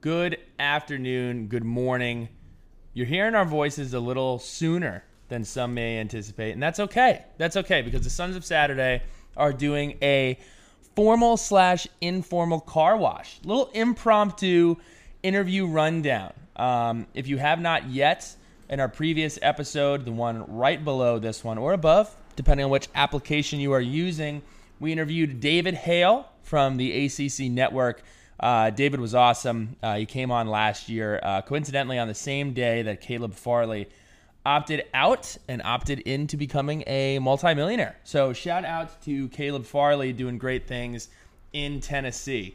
good afternoon, good morning. You're hearing our voices a little sooner than some may anticipate, and that's okay. That's okay because the Sons of Saturday are doing a formal slash informal car wash, little impromptu interview rundown. Um, if you have not yet, in our previous episode, the one right below this one or above, depending on which application you are using, we interviewed David Hale from the ACC Network. Uh, David was awesome. Uh, he came on last year, uh, coincidentally, on the same day that Caleb Farley opted out and opted into becoming a multimillionaire. So, shout out to Caleb Farley doing great things in Tennessee.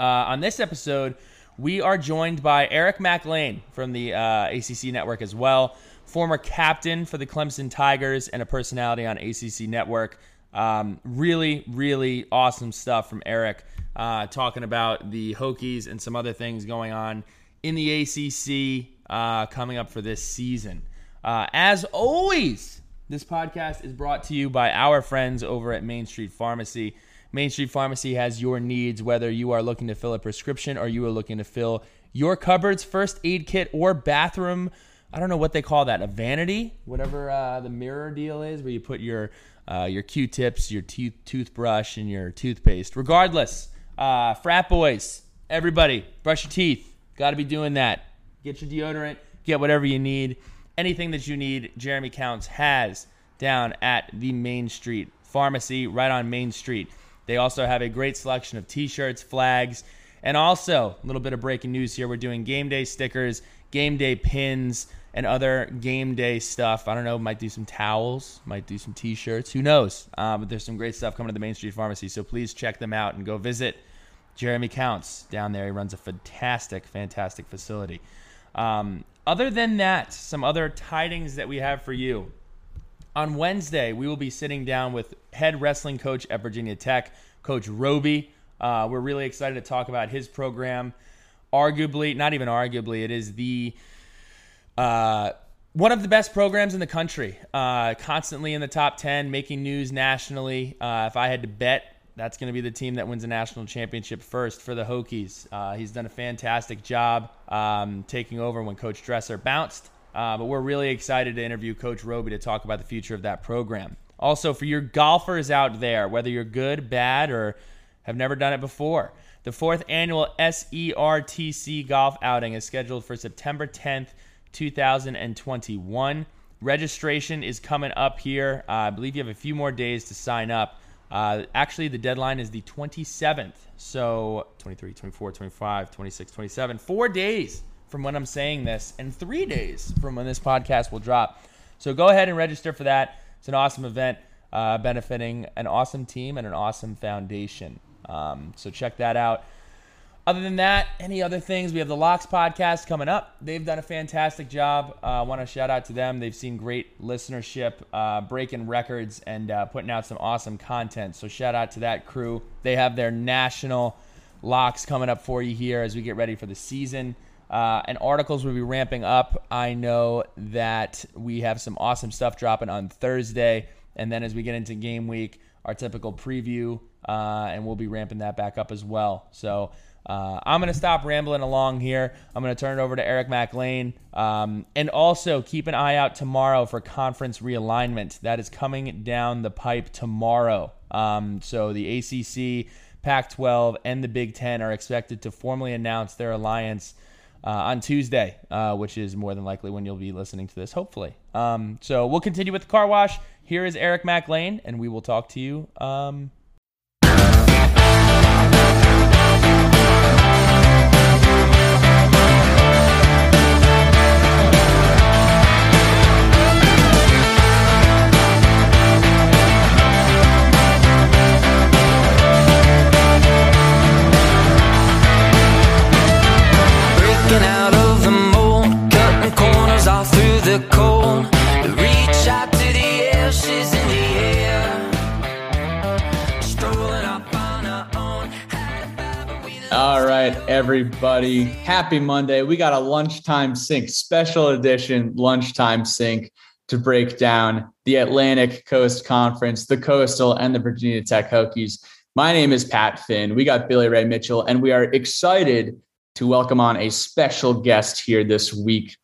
Uh, on this episode, we are joined by Eric Mac Lain from the uh, ACC Network as well, former captain for the Clemson Tigers and a personality on ACC Network. Um, really, really awesome stuff from Eric, uh, talking about the Hokies and some other things going on in the ACC uh, coming up for this season. Uh, as always, this podcast is brought to you by our friends over at Main Street Pharmacy. Main Street Pharmacy has your needs, whether you are looking to fill a prescription or you are looking to fill your cupboards, first aid kit, or bathroom. I don't know what they call that, a vanity, whatever uh, the mirror deal is, where you put your uh, your Q-tips, your toothbrush, and your toothpaste. Regardless, uh, frat boys, everybody, brush your teeth. Got to be doing that. Get your deodorant. Get whatever you need. Anything that you need, Jeremy Counts has down at the Main Street Pharmacy, right on Main Street. They also have a great selection of t-shirts, flags, and also a little bit of breaking news here. We're doing game day stickers, game day pins, and other game day stuff. I don't know, might do some towels, might do some t-shirts. Who knows? Uh, but there's some great stuff coming to the Main Street Pharmacy. So please check them out and go visit Jeremy Counts down there. He runs a fantastic, fantastic facility. Um, other than that, some other tidings that we have for you. On Wednesday, we will be sitting down with head wrestling coach at Virginia Tech, Coach Robie. Uh, we're really excited to talk about his program. Arguably, not even arguably, it is the uh, one of the best programs in the country. Uh, constantly in the top ten, making news nationally. Uh, if I had to bet, that's going to be the team that wins a national championship first for the Hokies. Uh, he's done a fantastic job um, taking over when Coach Dresser bounced. Uh, but we're really excited to interview Coach Robie to talk about the future of that program. Also, for your golfers out there, whether you're good, bad, or have never done it before, the fourth annual SERTC golf outing is scheduled for September 10th, 2021. Registration is coming up here. Uh, I believe you have a few more days to sign up. Uh, actually, the deadline is the 27th. So 23, 24, 25, 26, 27. Four days from when I'm saying this, and three days from when this podcast will drop. So go ahead and register for that. It's an awesome event uh, benefiting an awesome team and an awesome foundation. Um, so check that out. Other than that, any other things? We have the Locks podcast coming up. They've done a fantastic job. I uh, want to shout out to them. They've seen great listenership, uh, breaking records, and uh, putting out some awesome content. So shout out to that crew. They have their national locks coming up for you here as we get ready for the season. Uh, and articles will be ramping up. I know that we have some awesome stuff dropping on Thursday. And then as we get into game week, our typical preview, uh, and we'll be ramping that back up as well. So uh, I'm going to stop rambling along here. I'm going to turn it over to Eric Mac Lain. Um, and also keep an eye out tomorrow for conference realignment. That is coming down the pipe tomorrow. Um, so the ACC, Pac 12, and the Big Ten are expected to formally announce their alliance uh, on Tuesday, uh, which is more than likely when you'll be listening to this, hopefully. Um, so we'll continue with the car wash. Here is Eric Mac Lain, and we will talk to you everybody. Happy Monday. We got a lunchtime sync, special edition lunchtime sync to break down the Atlantic Coast Conference, the Coastal, and the Virginia Tech Hokies. My name is Pat Finn. We got Billy Ray Mitchell, and we are excited to welcome on a special guest here this week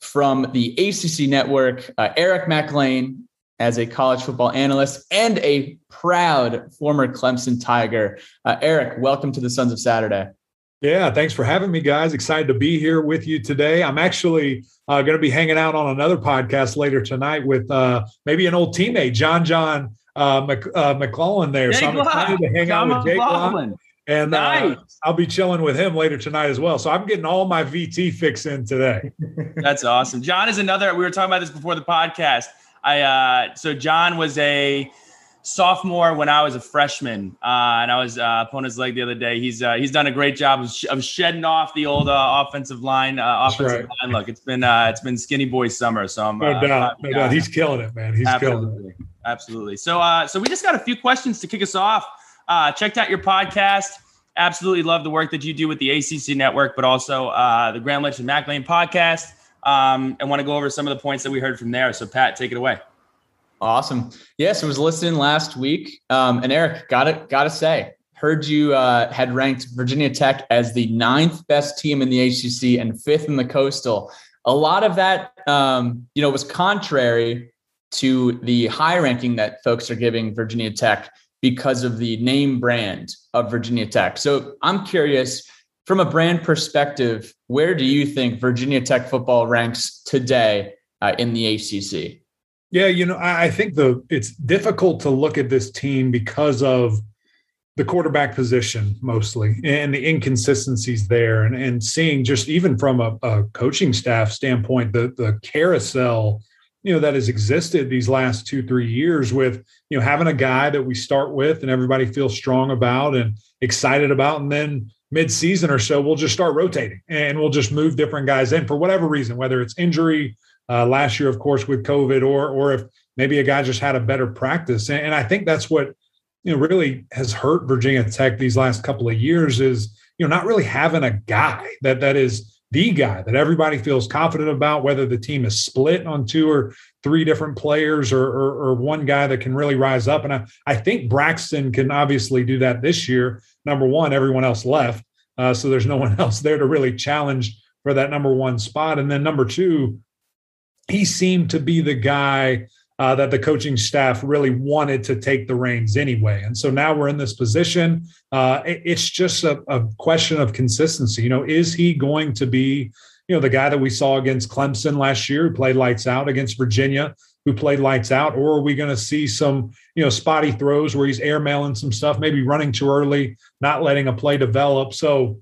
from the ACC Network, uh, Eric Mac Lain, as a college football analyst and a proud former Clemson Tiger. Uh, Eric, welcome to the Sons of Saturday. Yeah, thanks for having me, guys. Excited to be here with you today. I'm actually uh, going to be hanging out on another podcast later tonight with uh, maybe an old teammate, John John uh, Mc, uh, McClellan there. Jake so I'm excited to hang John out with Jake McClellan. And uh, nice. I'll be chilling with him later tonight as well. So I'm getting all my VT fix in today. That's awesome. John is another. We were talking about this before the podcast. I uh, so John was a sophomore when I was a freshman, uh, and I was uh, his leg the other day. He's uh, he's done a great job of, sh- of shedding off the old uh, offensive line. Uh, offensive right. line look. It's been uh, it's been skinny boy summer, so I'm no doubt, no doubt. He's killing it, man. He's absolutely, killing it. Absolutely. So uh, so we just got a few questions to kick us off. Uh, checked out your podcast. Absolutely love the work that you do with the ACC network, but also uh, the Gramlich and Mac Lain podcast. Um, and want to go over some of the points that we heard from there. So Pat, take it away. Awesome. Yes, I was listening last week. Um, and Eric, got it, got to say, heard you uh, had ranked Virginia Tech as the ninth best team in the ACC and fifth in the Coastal. A lot of that, um, you know, was contrary to the high ranking that folks are giving Virginia Tech because of the name brand of Virginia Tech. So I'm curious, from a brand perspective, where do you think Virginia Tech football ranks today uh, in the ACC? Yeah, you know, I think the it's difficult to look at this team because of the quarterback position mostly and the inconsistencies there. And, and seeing just even from a, a coaching staff standpoint the the carousel you know that has existed these last two three years with you know having a guy that we start with and everybody feels strong about and excited about and then mid-season or so we'll just start rotating and we'll just move different guys in for whatever reason whether it's injury uh, last year, of course, with COVID, or or if maybe a guy just had a better practice. And, and I think that's what you know really has hurt Virginia Tech these last couple of years is you know not really having a guy that that is the guy that everybody feels confident about, whether the team is split on two or three different players or, or, or, one guy that can really rise up. And I, I think Braxton can obviously do that this year. Number one, everyone else left. Uh, so there's no one else there to really challenge for that number one spot. And then number two, he seemed to be the guy uh, that the coaching staff really wanted to take the reins anyway. And so now we're in this position. Uh, it, it's just a, a, question of consistency. You know, is he going to be, you know, the guy that we saw against Clemson last year who played lights out against Virginia, who played lights out, or are we going to see some, you know, spotty throws where he's airmailing some stuff, maybe running too early, not letting a play develop? So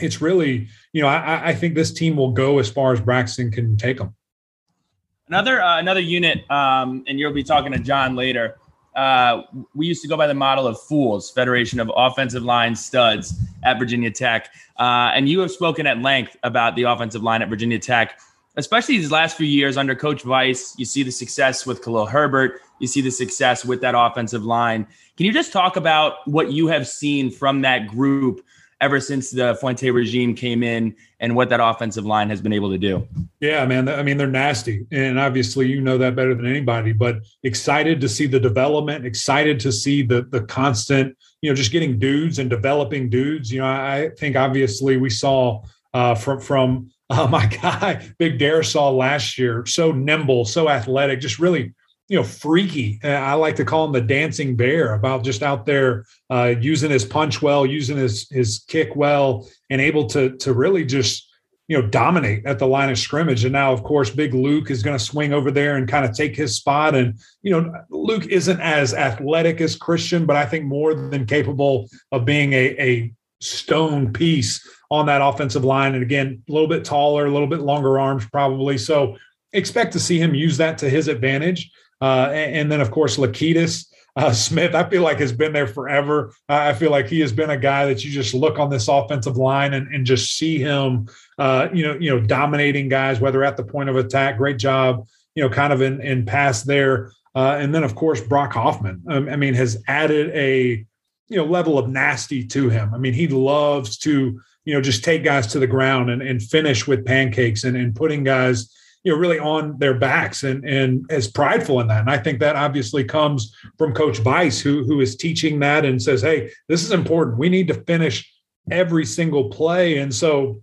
it's really, you know, I, I think this team will go as far as Braxton can take them. Another uh, another unit, um, and you'll be talking to John later. Uh, we used to go by the model of Fools, Federation of Offensive Line Studs at Virginia Tech. Uh, and you have spoken at length about the offensive line at Virginia Tech, especially these last few years under Coach Vice. You see the success with Khalil Herbert, you see the success with that offensive line. Can you just talk about what you have seen from that group ever since the Fuente regime came in and what that offensive line has been able to do. Yeah, man. I mean, they're nasty. And obviously you know that better than anybody, but excited to see the development, excited to see the the constant, you know, just getting dudes and developing dudes. You know, I think obviously we saw uh, from from uh, my guy, Big Dare Darrisaw last year, so nimble, so athletic, just really you know, freaky. Uh, I like to call him the dancing bear about just out there uh, using his punch well, using his his kick well, and able to to really just you know dominate at the line of scrimmage. And now, of course, Big Luke is going to swing over there and kind of take his spot. And you know, Luke isn't as athletic as Christian, but I think more than capable of being a a stone piece on that offensive line. And again, a little bit taller, a little bit longer arms, probably. So expect to see him use that to his advantage. Uh, and, and, then, of course, Lecitus uh, Smith, I feel like has been there forever. I feel like he has been a guy that you just look on this offensive line and, and just see him, uh, you know, you know, dominating guys, whether at the point of attack. Great job, you know, kind of in, in pass there. Uh, and then, of course, Brock Hoffman. Um, I mean, has added a you know level of nasty to him. I mean, he loves to you know just take guys to the ground and, and finish with pancakes and, and putting guys you know really on their backs and and as prideful in that. And i think that obviously comes from coach Vice who who is teaching that and says hey this is important. We need to finish every single play. And so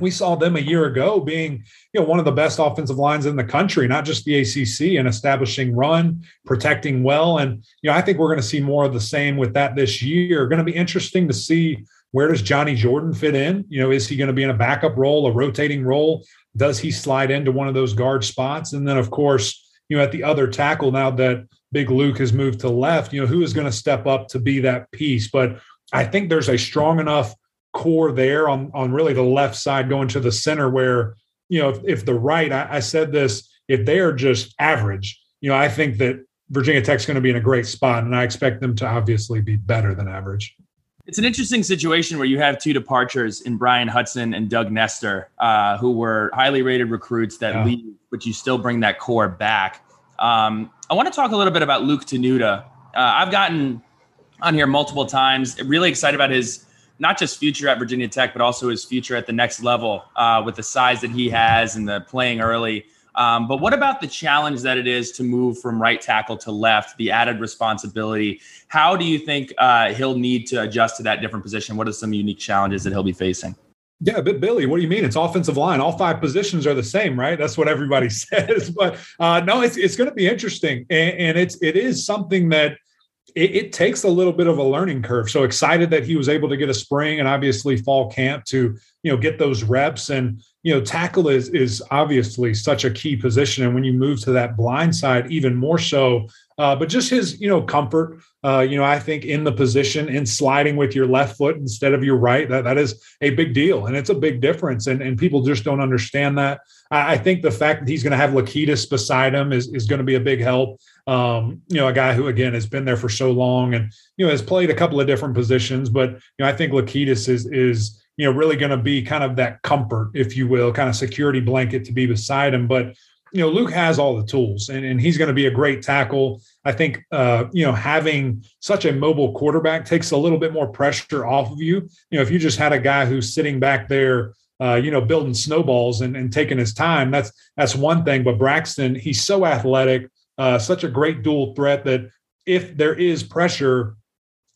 we saw them a year ago being you know one of the best offensive lines in the country not just the ACC and establishing run protecting well. And you know I think we're going to see more of the same with that this year. Going to be interesting to see where does Johnny Jordan fit in? You know is he going to be in a backup role a rotating role does he slide into one of those guard spots? And then of course you know at the other tackle now that big Luke has moved to left you know who is going to step up to be that piece? But I think there's a strong enough core there on on really the left side going to the center where you know if, if the right I, I said this if they are just average you know i think that virginia tech's going to be in a great spot and i expect them to obviously be better than average it's an interesting situation where you have two departures in Brian Hudson and Doug Nester, uh, who were highly rated recruits that yeah. leave, but you still bring that core back. Um, I want to talk a little bit about Luke Tenuta. Uh, I've gotten on here multiple times, really excited about his not just future at Virginia Tech, but also his future at the next level uh, with the size that he has and the playing early. Um, but what about the challenge that it is to move from right tackle to left, the added responsibility? How do you think uh, he'll need to adjust to that different position? What are some unique challenges that he'll be facing? Yeah, but Billy, what do you mean? It's offensive line. All five positions are the same, right? That's what everybody says. But uh, no, it's it's going to be interesting, and, and it's it is something that it, it, takes a little bit of a learning curve. So excited that he was able to get a spring and obviously fall camp to you know get those reps and you know tackle is is obviously such a key position and when you move to that blind side even more so. Uh, but just his you know comfort, uh, you know I think in the position in sliding with your left foot instead of your right that that is a big deal and it's a big difference and and people just don't understand that. I, I think the fact that he's going to have Lecitus beside him is is going to be a big help um, you know, a guy who again has been there for so long and you know has played a couple of different positions, but you know, I think Lecitus is is you know really going to be kind of that comfort, if you will, kind of security blanket to be beside him. But you know, Luke has all the tools, and, and he's going to be a great tackle. I think uh, you know having such a mobile quarterback takes a little bit more pressure off of you. You know, if you just had a guy who's sitting back there. Uh, you know, building snowballs and, and taking his time. That's that's one thing. But Braxton, he's so athletic uh, such a great dual threat that if there is pressure,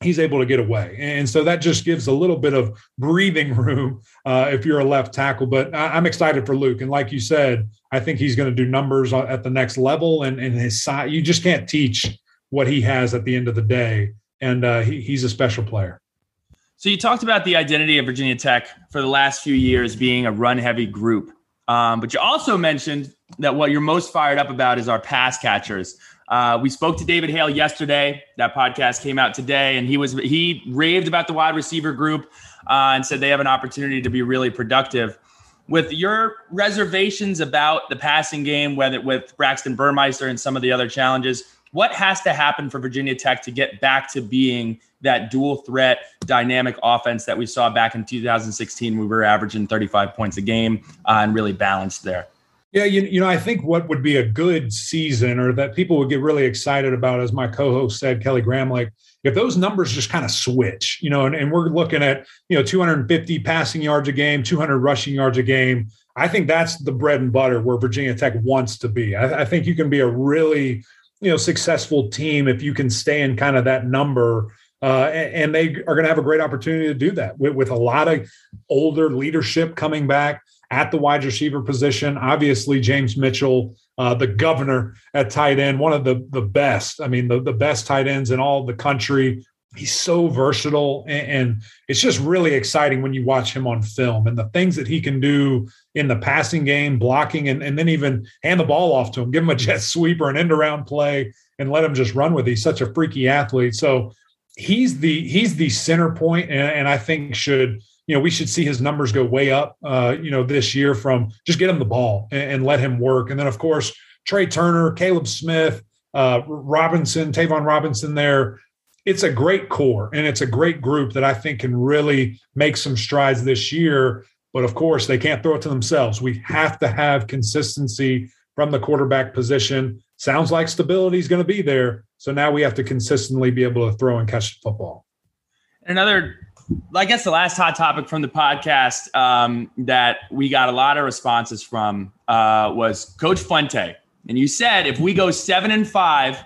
he's able to get away. And so that just gives a little bit of breathing room uh, if you're a left tackle. But I, am excited for Luke. And like you said, I think he's going to do numbers at the next level. And, and his side, you just can't teach what he has at the end of the day. And uh, he, he's a special player. So you talked about the identity of Virginia Tech for the last few years being a run heavy group. Um, but you also mentioned that what you're most fired up about is our pass catchers. Uh, we spoke to David Hale yesterday. That podcast came out today, and he was he raved about the wide receiver group uh, and said they have an opportunity to be really productive. With your reservations about the passing game, whether with Braxton Burmeister and some of the other challenges, what has to happen for Virginia Tech to get back to being that dual threat dynamic offense that we saw back in 2016? We were averaging 35 points a game uh, and really balanced there. Yeah, you, you know, I think what would be a good season or that people would get really excited about, as my co-host said, Kelly Graham, like if those numbers just kind of switch, you know, and, and we're looking at, you know, 250 passing yards a game, 200 rushing yards a game. I think that's the bread and butter where Virginia Tech wants to be. I, I think you can be a really, you know, successful team if you can stay in kind of that number uh, and, they are going to have a great opportunity to do that with, with, a lot of older leadership coming back at the wide receiver position. Obviously, James Mitchell, uh, the governor at tight end, one of the the best. I mean, the, the best tight ends in all the country. He's so versatile, and, and it's just really exciting when you watch him on film and the things that he can do in the passing game, blocking, and, and then even hand the ball off to him, give him a jet sweep or an end around play, and let him just run with it. He's such a freaky athlete. So he's the he's the center point, and, and I think should you know we should see his numbers go way up. Uh, you know this year from just get him the ball and, and let him work, and then of course Tre Turner, Caleb Smith, uh, Robinson, Tayvion Robinson. There, it's a great core and it's a great group that I think can really make some strides this year. But of course, they can't throw it to themselves. We have to have consistency from the quarterback position. Sounds like stability is going to be there. So now we have to consistently be able to throw and catch the football. Another, I guess, the last hot topic from the podcast um, that we got a lot of responses from uh, was Coach Fuente. And you said if we go seven and five,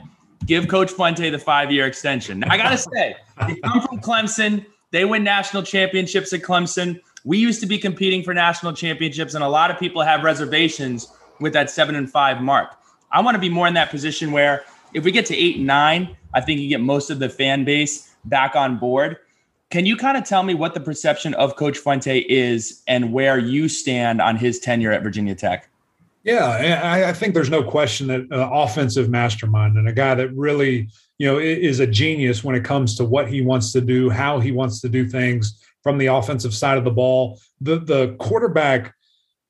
give Coach Fuente the five year extension. Now, I got to say, you come from Clemson, They win national championships at Clemson. We used to be competing for national championships, and a lot of people have reservations with that seven and five mark. I want to be more in that position where if we get to eight and nine, I think you get most of the fan base back on board. Can you kind of tell me what the perception of Coach Fuente is and where you stand on his tenure at Virginia Tech? Yeah, I, I think there's no question that uh, offensive mastermind and a guy that really, you know, is a genius when it comes to what he wants to do, how he wants to do things from the offensive side of the ball. The the quarterback,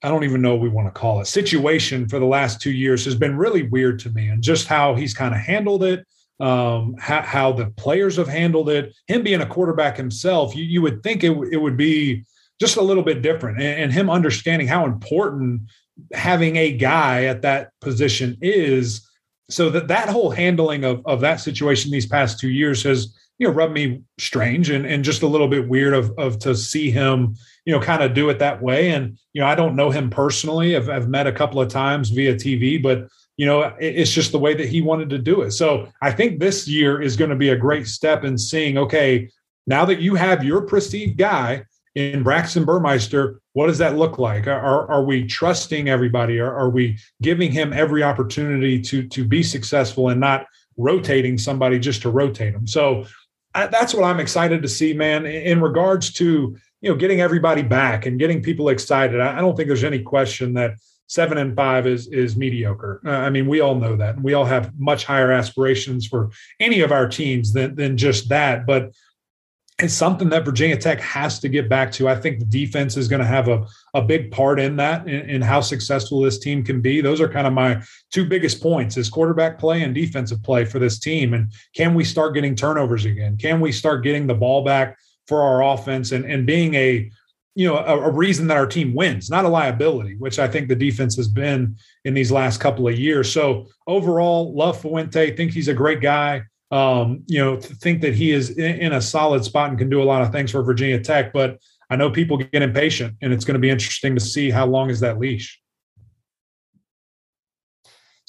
I don't even know what we want to call it, situation for the last two years has been really weird to me, and just how he's kind of handled it um, how, how, the players have handled it. Him being a quarterback himself, you, you would think it, it would be just a little bit different. And, and him understanding how important having a guy at that position is. So that that whole handling of, of that situation these past two years has you know rubbed me strange and, and just a little bit weird of, of to see him you know kind of do it that way and you know i don't know him personally I've, I've met a couple of times via tv but you know, it's just the way that he wanted to do it. So I think this year is going to be a great step in seeing, okay, now that you have your perceived guy in Braxton Burmeister, what does that look like? Are, are we trusting everybody? Are, are we giving him every opportunity to, to be successful and not rotating somebody just to rotate them? So I, that's what I'm excited to see, man. In regards to, you know, getting everybody back and getting people excited, I, I don't think there's any question that – seven and five is is mediocre. Uh, I mean, we all know that. We all have much higher aspirations for any of our teams than than just that. But it's something that Virginia Tech has to get back to. I think the defense is going to have a, a big part in that, in, in, how successful this team can be. Those are kind of my two biggest points is quarterback play and defensive play for this team. And can we start getting turnovers again? Can we start getting the ball back for our offense and, and being a you know a, a, reason that our team wins not a liability which i think the defense has been in these last couple of years. So overall love fuente. Think he's a great guy. Um, you know think that he is in, in, a solid spot and can do a lot of things for virginia tech but i know people get impatient and it's going to be interesting to see how long is that leash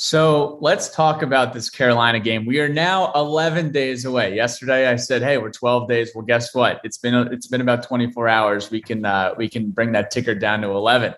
so let's talk about this Carolina game. We are now 11 days away. Yesterday, I said, "Hey, we're 12 days." Well, guess what? It's been it's been about 24 hours. We can uh, we can bring that ticker down to 11.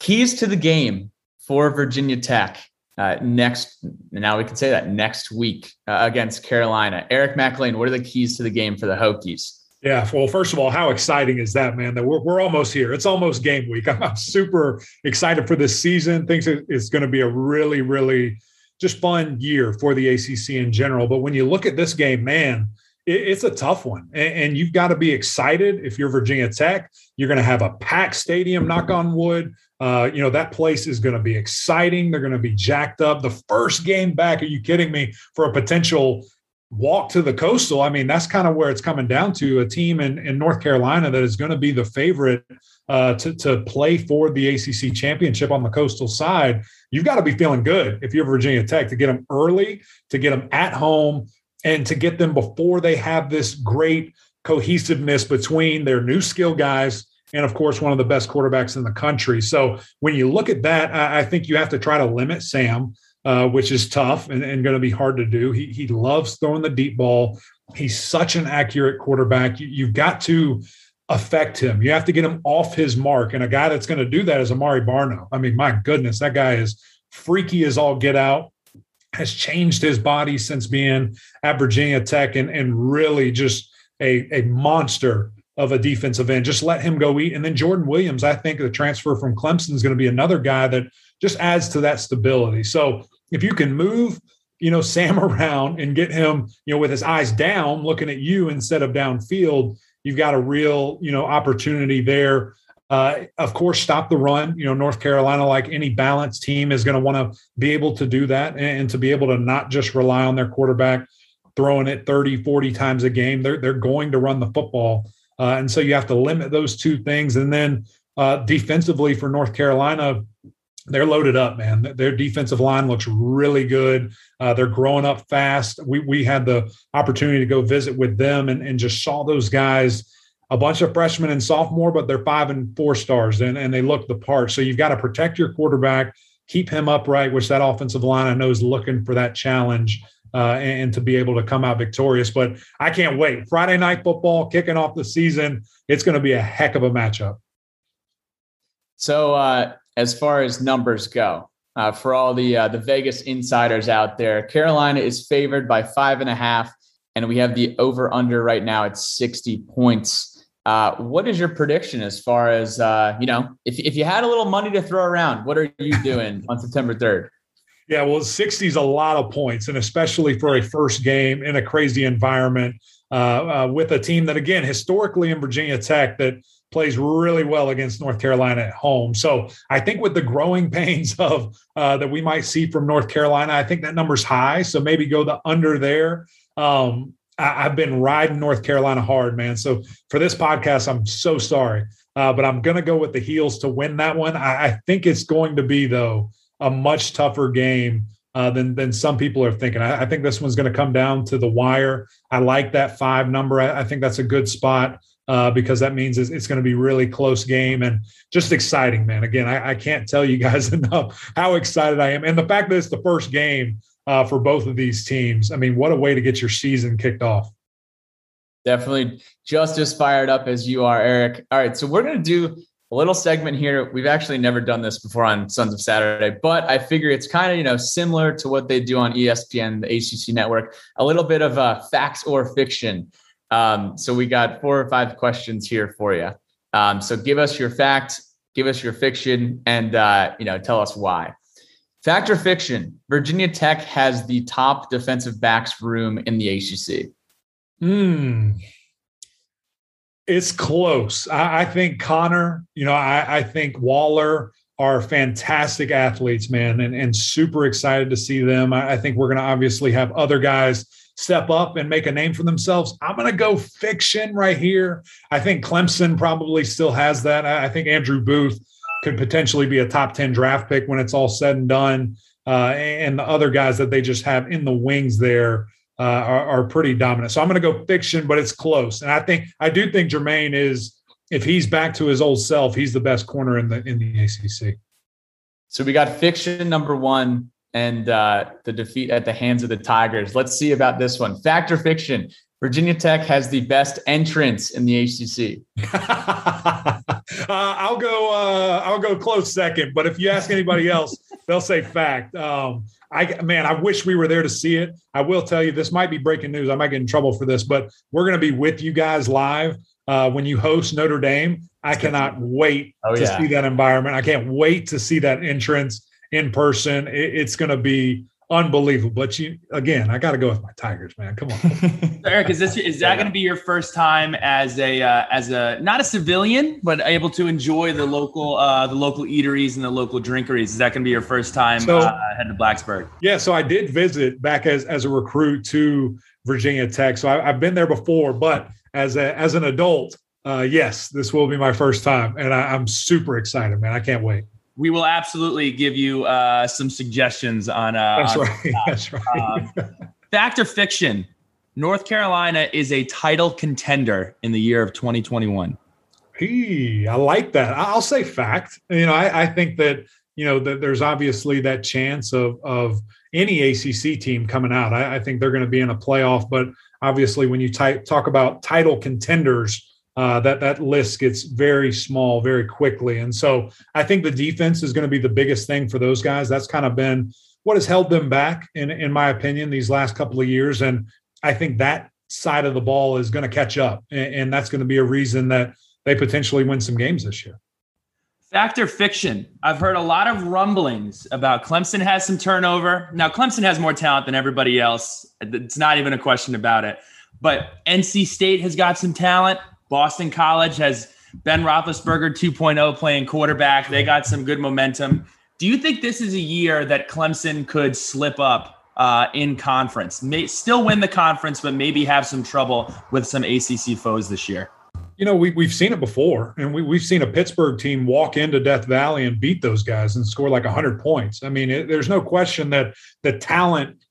Keys to the game for Virginia Tech uh, next. Now we can say that next week uh, against Carolina. Eric Mac Lain, what are the keys to the game for the Hokies? Yeah. Well, first of all, how exciting is that, man? That we're, we're almost here. It's almost game week. I'm, I'm super excited for this season. Thinks it's going to be a really, really just fun year for the ACC in general. But when you look at this game, man, it, it's a tough one. And, and you've got to be excited if you're Virginia Tech. You're going to have a packed stadium, knock on wood. Uh, you know, that place is going to be exciting. They're going to be jacked up. The first game back, are you kidding me, for a potential walk to the coastal i mean that's kind of where it's coming down to a team in, in north carolina that is going to be the favorite uh, to, to play for the acc championship on the coastal side. You've got to be feeling good if you're virginia tech to get them early to get them at home and to get them before they have this great cohesiveness between their new skill guys and of course one of the best quarterbacks in the country. So when you look at that i, I think you have to try to limit sam uh, which is tough and, and going to be hard to do. He, he loves throwing the deep ball. He's such an accurate quarterback. You, you've got to affect him. You have to get him off his mark. And a guy that's going to do that is Amare Barno. I mean, my goodness, that guy is freaky as all get out, has changed his body since being at Virginia Tech and, and really just a, a monster of a defensive end. Just let him go eat. And then Jordan Williams, I think the transfer from Clemson is going to be another guy that just adds to that stability. So if you can move, you know, Sam around and get him, you know, with his eyes down, looking at you instead of downfield, you've got a real, you know, opportunity there. Uh, of course, stop the run. You know, North Carolina, like any balanced team, is going to want to be able to do that and, and, to be able to not just rely on their quarterback throwing it 30, 40 times a game. They're, they're going to run the football. Uh, and so you have to limit those two things. And then uh, defensively for North Carolina, they're loaded up, man. Their defensive line looks really good. Uh, they're growing up fast. We we had the opportunity to go visit with them and, and just saw those guys, a bunch of freshmen and sophomore, but they're five and four stars and, and they look the part. So you've got to protect your quarterback, keep him upright, which that offensive line I know is looking for that challenge. uh, and, and, to be able to come out victorious. But I can't wait. Friday night football kicking off the season. It's going to be a heck of a matchup. So, uh, as far as numbers go, uh, for all the uh, the Vegas insiders out there, Carolina is favored by five and a half, and we have the over under right now at sixty points. Uh, what is your prediction as far as uh, you know? If if you had a little money to throw around, what are you doing on September third? Yeah, well, 60 is a lot of points, and especially for a first game in a crazy environment uh, uh, with a team that, again, historically in Virginia Tech, that plays really well against North Carolina at home. So I think with the growing pains of uh, that we might see from North Carolina, I think that number's high. So maybe go the under there. Um, I, have been riding North Carolina hard, man. So for this podcast, I'm so sorry, uh, but I'm going to go with the heels to win that one. I, I think it's going to be though a much tougher game uh, than than some people are thinking. I, I think this one's going to come down to the wire. I like that five number. I, I think that's a good spot uh, because that means it's, it's going to be really close game and just exciting, man. Again, I, I, can't tell you guys enough how excited I am, and the fact that it's the first game uh, for both of these teams. I mean, what a way to get your season kicked off. Definitely just as fired up as you are, Eric. All right, so we're going to do a little segment here. We've actually never done this before on Sons of Saturday, but I figure it's kind of you know similar to what they do on ESPN, the ACC network. A little bit of uh, facts or fiction. Um, so we got four or five questions here for you. Um, so give us your fact, give us your fiction, and uh, you know tell us why. Fact or fiction? Virginia Tech has the top defensive backs room in the ACC. Hmm it's close. I, I think Connor, you know, I, I, think Waller are fantastic athletes, man, and, and super excited to see them. I, I think we're going to obviously have other guys step up and make a name for themselves. I'm going to go fiction right here. I think Clemson probably still has that. I, think Andrew Booth could potentially be a top 10 draft pick when it's all said and done. Uh, and the other guys that they just have in the wings there uh, are, are, pretty dominant. So I'm going to go fiction, but it's close. And I think I do think Jermaine is, if he's back to his old self, he's the best corner in the in the ACC. So we got fiction number one and uh, the defeat at the hands of the Tigers. Let's see about this one. Fact or fiction? Virginia Tech has the best entrance in the ACC. uh, I'll go. Uh, I'll go close second. But if you ask anybody else, they'll say fact. Um, I man, I wish we were there to see it. I will tell you, this might be breaking news. I might get in trouble for this, but we're going to be with you guys live uh, when you host Notre Dame. I cannot wait oh, to yeah. see that environment. I can't wait to see that entrance in person. It, it's going to be unbelievable. But you again, I got to go with my Tigers, man. Come on, Eric. Is this is that going to be your first time as a uh, as a not a civilian, but able to enjoy the local uh, the local eateries and the local drinkeries? Is that going to be your first time so, uh, heading to Blacksburg? Yeah. So I did visit back as as a recruit to Virginia Tech. So I, have been there before, but as a as an adult. Uh, yes, this will be my first time, and I, I'm super excited, man. I can't wait we will absolutely give you uh, some suggestions on. Uh, That's on right. That's right. Um, fact or fiction? North Carolina is a title contender in the year of 2021. Hey, I like that. I'll say fact. You know, I, I think that you know that there's obviously that chance of of any ACC team coming out. I, I think they're going to be in a playoff, but obviously, when you t- talk about title contenders, uh, that that list gets very small very quickly. And so I think the defense is going to be the biggest thing for those guys. That's kind of been what has held them back, in in my opinion, these last couple of years. And I think that side of the ball is going to catch up, and, and that's going to be a reason that they potentially win some games this year. Fact or fiction? I've heard a lot of rumblings about Clemson has some turnover. Now, Clemson has more talent than everybody else. It's not even a question about it. But NC State has got some talent. Boston College has Ben Roethlisberger 2.0 playing quarterback. They got some good momentum. Do you think this is a year that Clemson could slip up uh, in conference, may still win the conference, but maybe have some trouble with some ACC foes this year? You know, we, we've seen it before, and we, we've seen a Pittsburgh team walk into Death Valley and beat those guys and score like 100 points. I mean, it, there's no question that the talent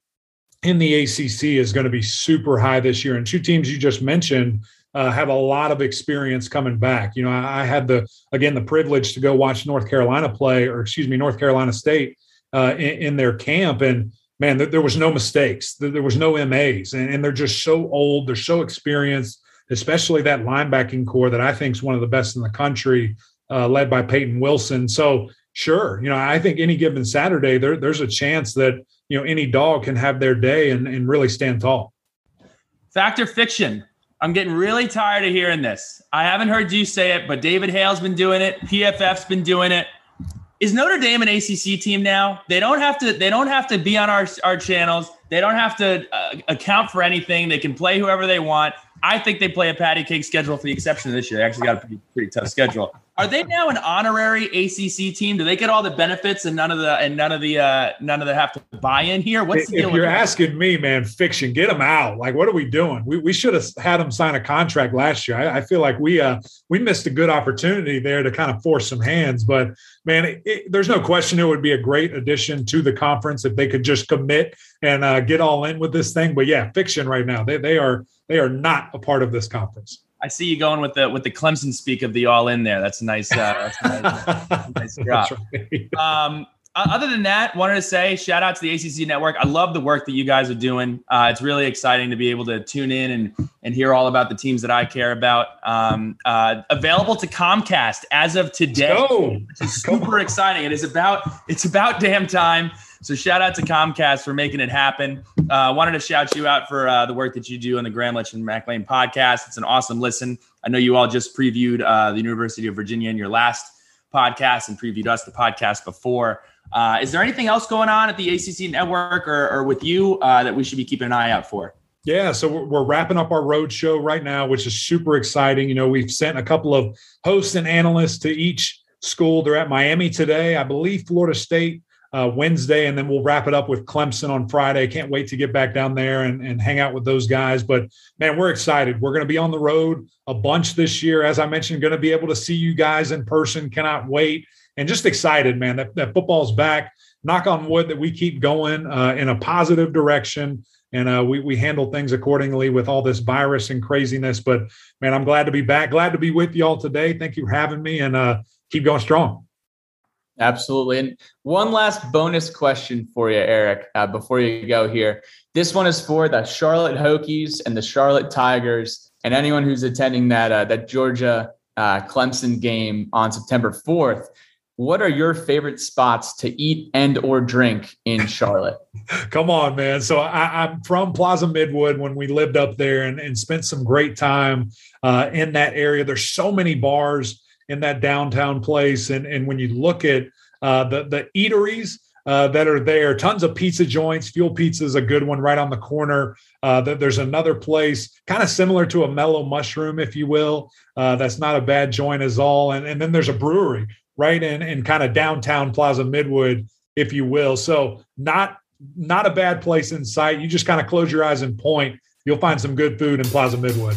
in the ACC is going to be super high this year. And two teams you just mentioned uh, have a lot of experience coming back. You know, I, I, had the again the privilege to go watch North Carolina play, or excuse me, North Carolina State uh, in, in, their camp, and man, there was no mistakes. There was no MAs, and, and they're just so old. They're so experienced, especially that linebacking core that I think is one of the best in the country, uh, led by Peyton Wilson. So sure, you know, I think any given Saturday, there, there's a chance that you know any dog can have their day and, and really stand tall. Fact or fiction? I'm getting really tired of hearing this. I haven't heard you say it, but David Hale's been doing it. PFF's been doing it is Notre Dame an ACC team now? They don't have to. They don't have to be on our our channels. They don't have to uh, account for anything. They can play whoever they want. I think they play a patty cake schedule, for the exception of this year. They actually got a pretty, pretty tough schedule. Are they now an honorary ACC team? Do they get all the benefits and none of the and none of the uh, none of the have to buy in here? What's the if you're asking me, man, fiction, get them out. Like, what are we doing? We, we should have had them sign a contract last year. I, I feel like we uh we missed a good opportunity there to kind of force some hands. But man, it, it, there's no question it would be a great addition to the conference if they could just commit and uh, get all in with this thing. But yeah, fiction right now. They they are they are not a part of this conference. I see you going with the with the Clemson speak of the all in there. That's a nice, uh, that's a nice, nice drop. Right. Um, other than that, wanted to say shout out to the ACC network. I love the work that you guys are doing. Uh, it's really exciting to be able to tune in and and hear all about the teams that I care about. Um, uh, available to Comcast as of today, which is super exciting. It is about it's about damn time. So shout out to Comcast for making it happen. Uh, wanted to shout you out for uh, the work that you do on the Gramlich and Mac Lain podcast. It's an awesome listen. I know you all just previewed uh, the University of Virginia in your last podcast and previewed us the podcast before. Uh, is there anything else going on at the ACC network or, or with you uh, that we should be keeping an eye out for? Yeah, so we're wrapping up our road show right now, which is super exciting. You know, we've sent a couple of hosts and analysts to each school. They're at Miami today, I believe Florida State uh, Wednesday, and then we'll wrap it up with Clemson on Friday. Can't wait to get back down there and, and hang out with those guys. But man, we're excited. We're going to be on the road a bunch this year. As I mentioned, going to be able to see you guys in person. Cannot wait. And just excited, man, that, that football's back. Knock on wood that we keep going uh, in a positive direction and uh, we, we handle things accordingly with all this virus and craziness. But man, I'm glad to be back. Glad to be with you all today. Thank you for having me and uh, keep going strong. Absolutely. And one last bonus question for you, Eric, uh, before you go here. This one is for the Charlotte Hokies and the Charlotte Tigers, and anyone who's attending that uh, that Georgia uh, Clemson game on September 4th. What are your favorite spots to eat and or drink in Charlotte? Come on, man. So I, am from Plaza Midwood when we lived up there and, and spent some great time uh, in that area. There's so many bars in that downtown place. And, and when you look at uh, the, the eateries, uh, that are there. Tons of pizza joints. Fuel Pizza is a good one right on the corner. Uh, there's another place, kind of similar to a Mellow Mushroom, if you will. Uh, that's not a bad joint as all. And, and then there's a brewery right in, in kind of downtown Plaza Midwood, if you will. So not not a bad place in sight. You just kind of close your eyes and point. You'll find some good food in Plaza Midwood.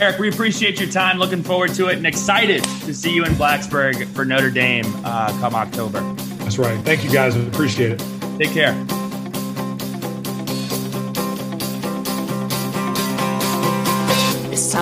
Eric, we appreciate your time. Looking forward to it and excited to see you in Blacksburg for Notre Dame uh, come October. That's right. Thank you guys. appreciate it. Take care.